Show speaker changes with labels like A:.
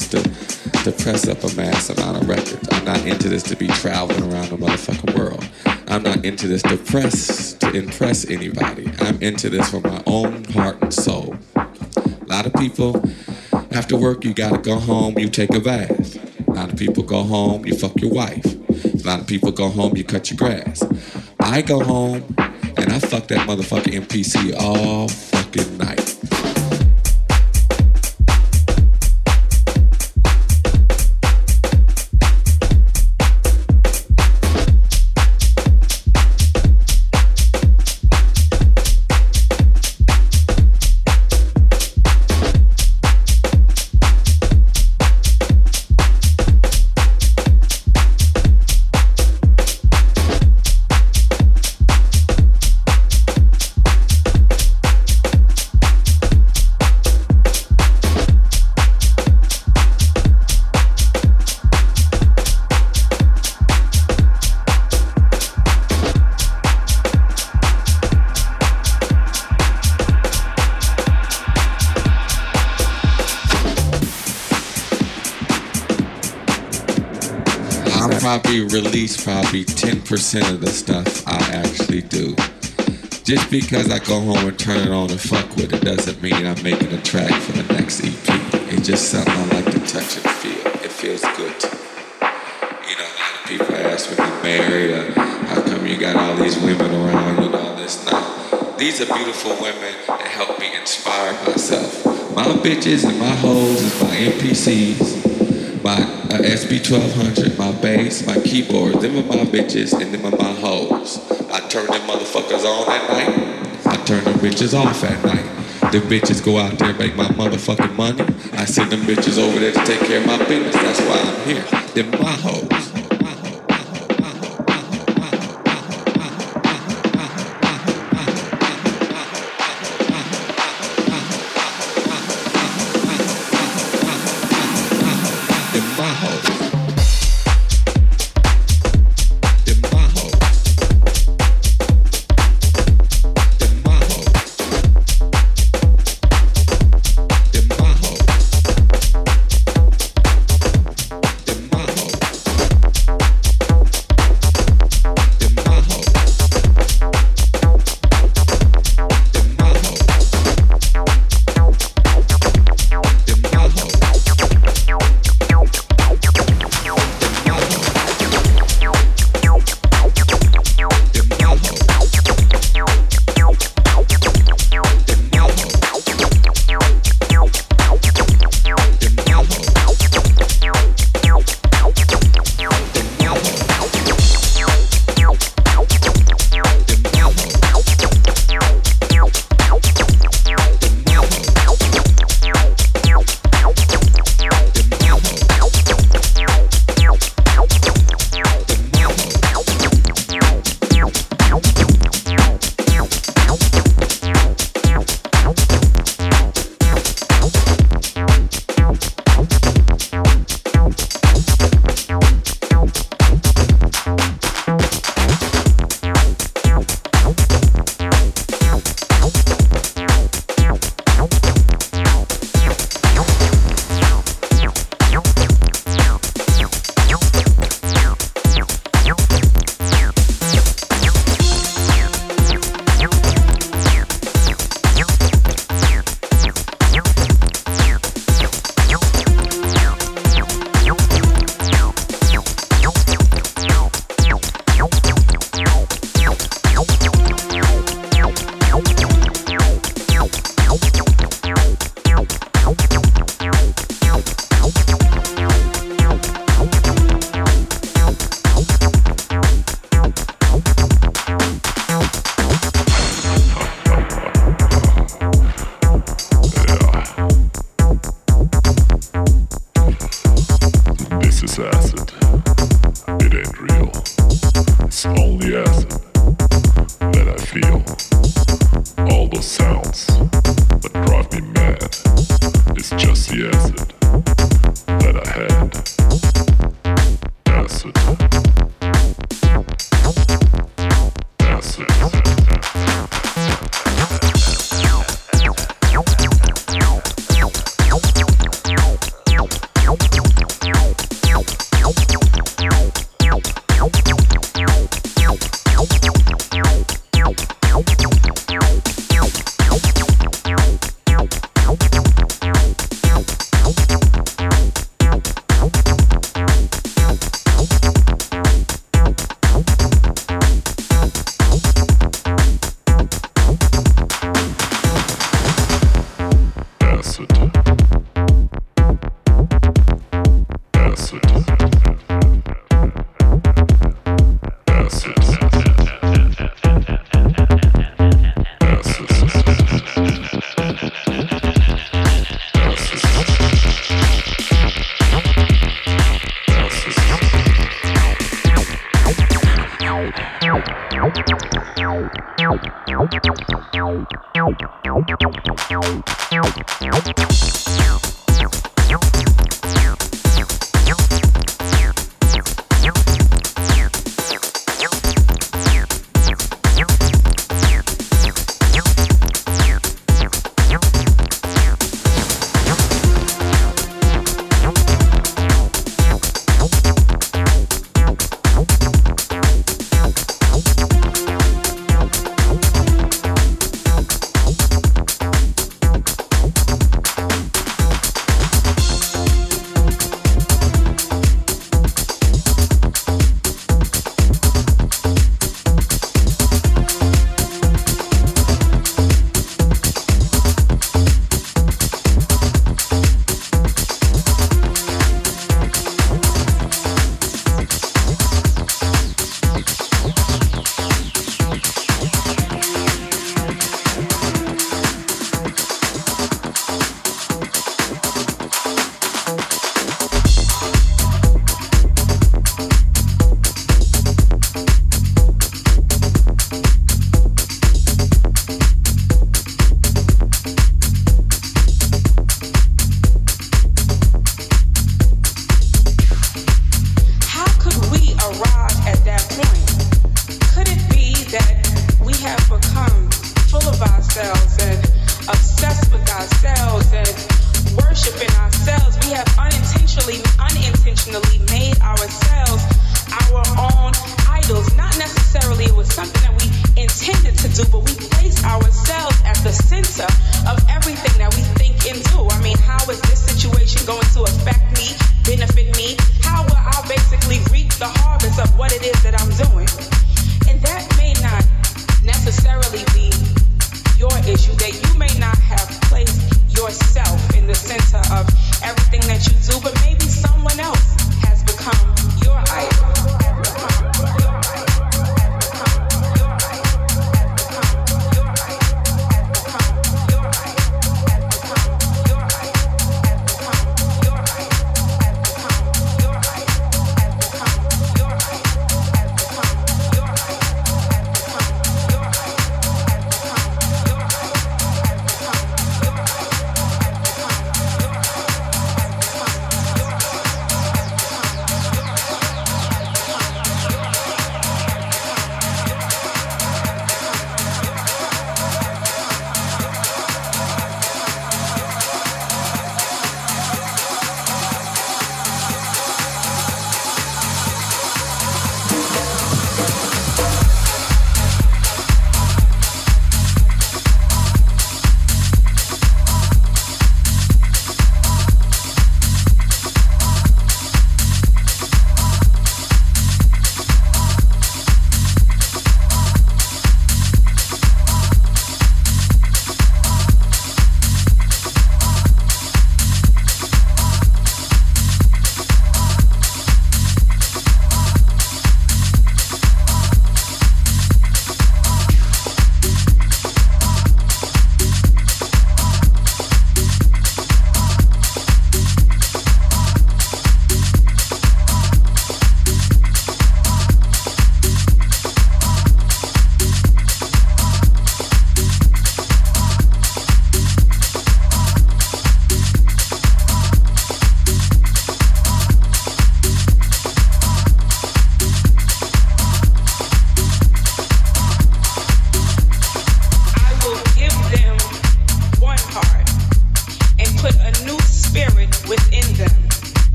A: this to, to press up a mass amount of records. I'm not into this to be traveling around the motherfucking world. I'm not into this to press to impress anybody. I'm into this for my own heart and soul. A lot of people, after work, you gotta go home, you take a bath. A lot of people go home, you fuck your wife. A lot of people go home, you cut your grass. I go home and I fuck that motherfucking MPC all 10% of the stuff I actually do. Just because I go home and turn it on and fuck with it doesn't mean I'm making a track for the next EP. It's just something I like to touch and feel. It feels good. You know, a lot of people ask when you're married, uh, how come you got all these women around you and all this? No, these are beautiful women that help me inspire myself. My bitches and my hoes is my MPCs, my uh, SP1200, my bass, my keyboard. Them are my bitches and them are my hoes. I turn them motherfuckers on at night. I turn them bitches off at night. Them bitches go out there and make my motherfucking money. I send them bitches over there to take care of my business. That's why I'm here. Them my hoes.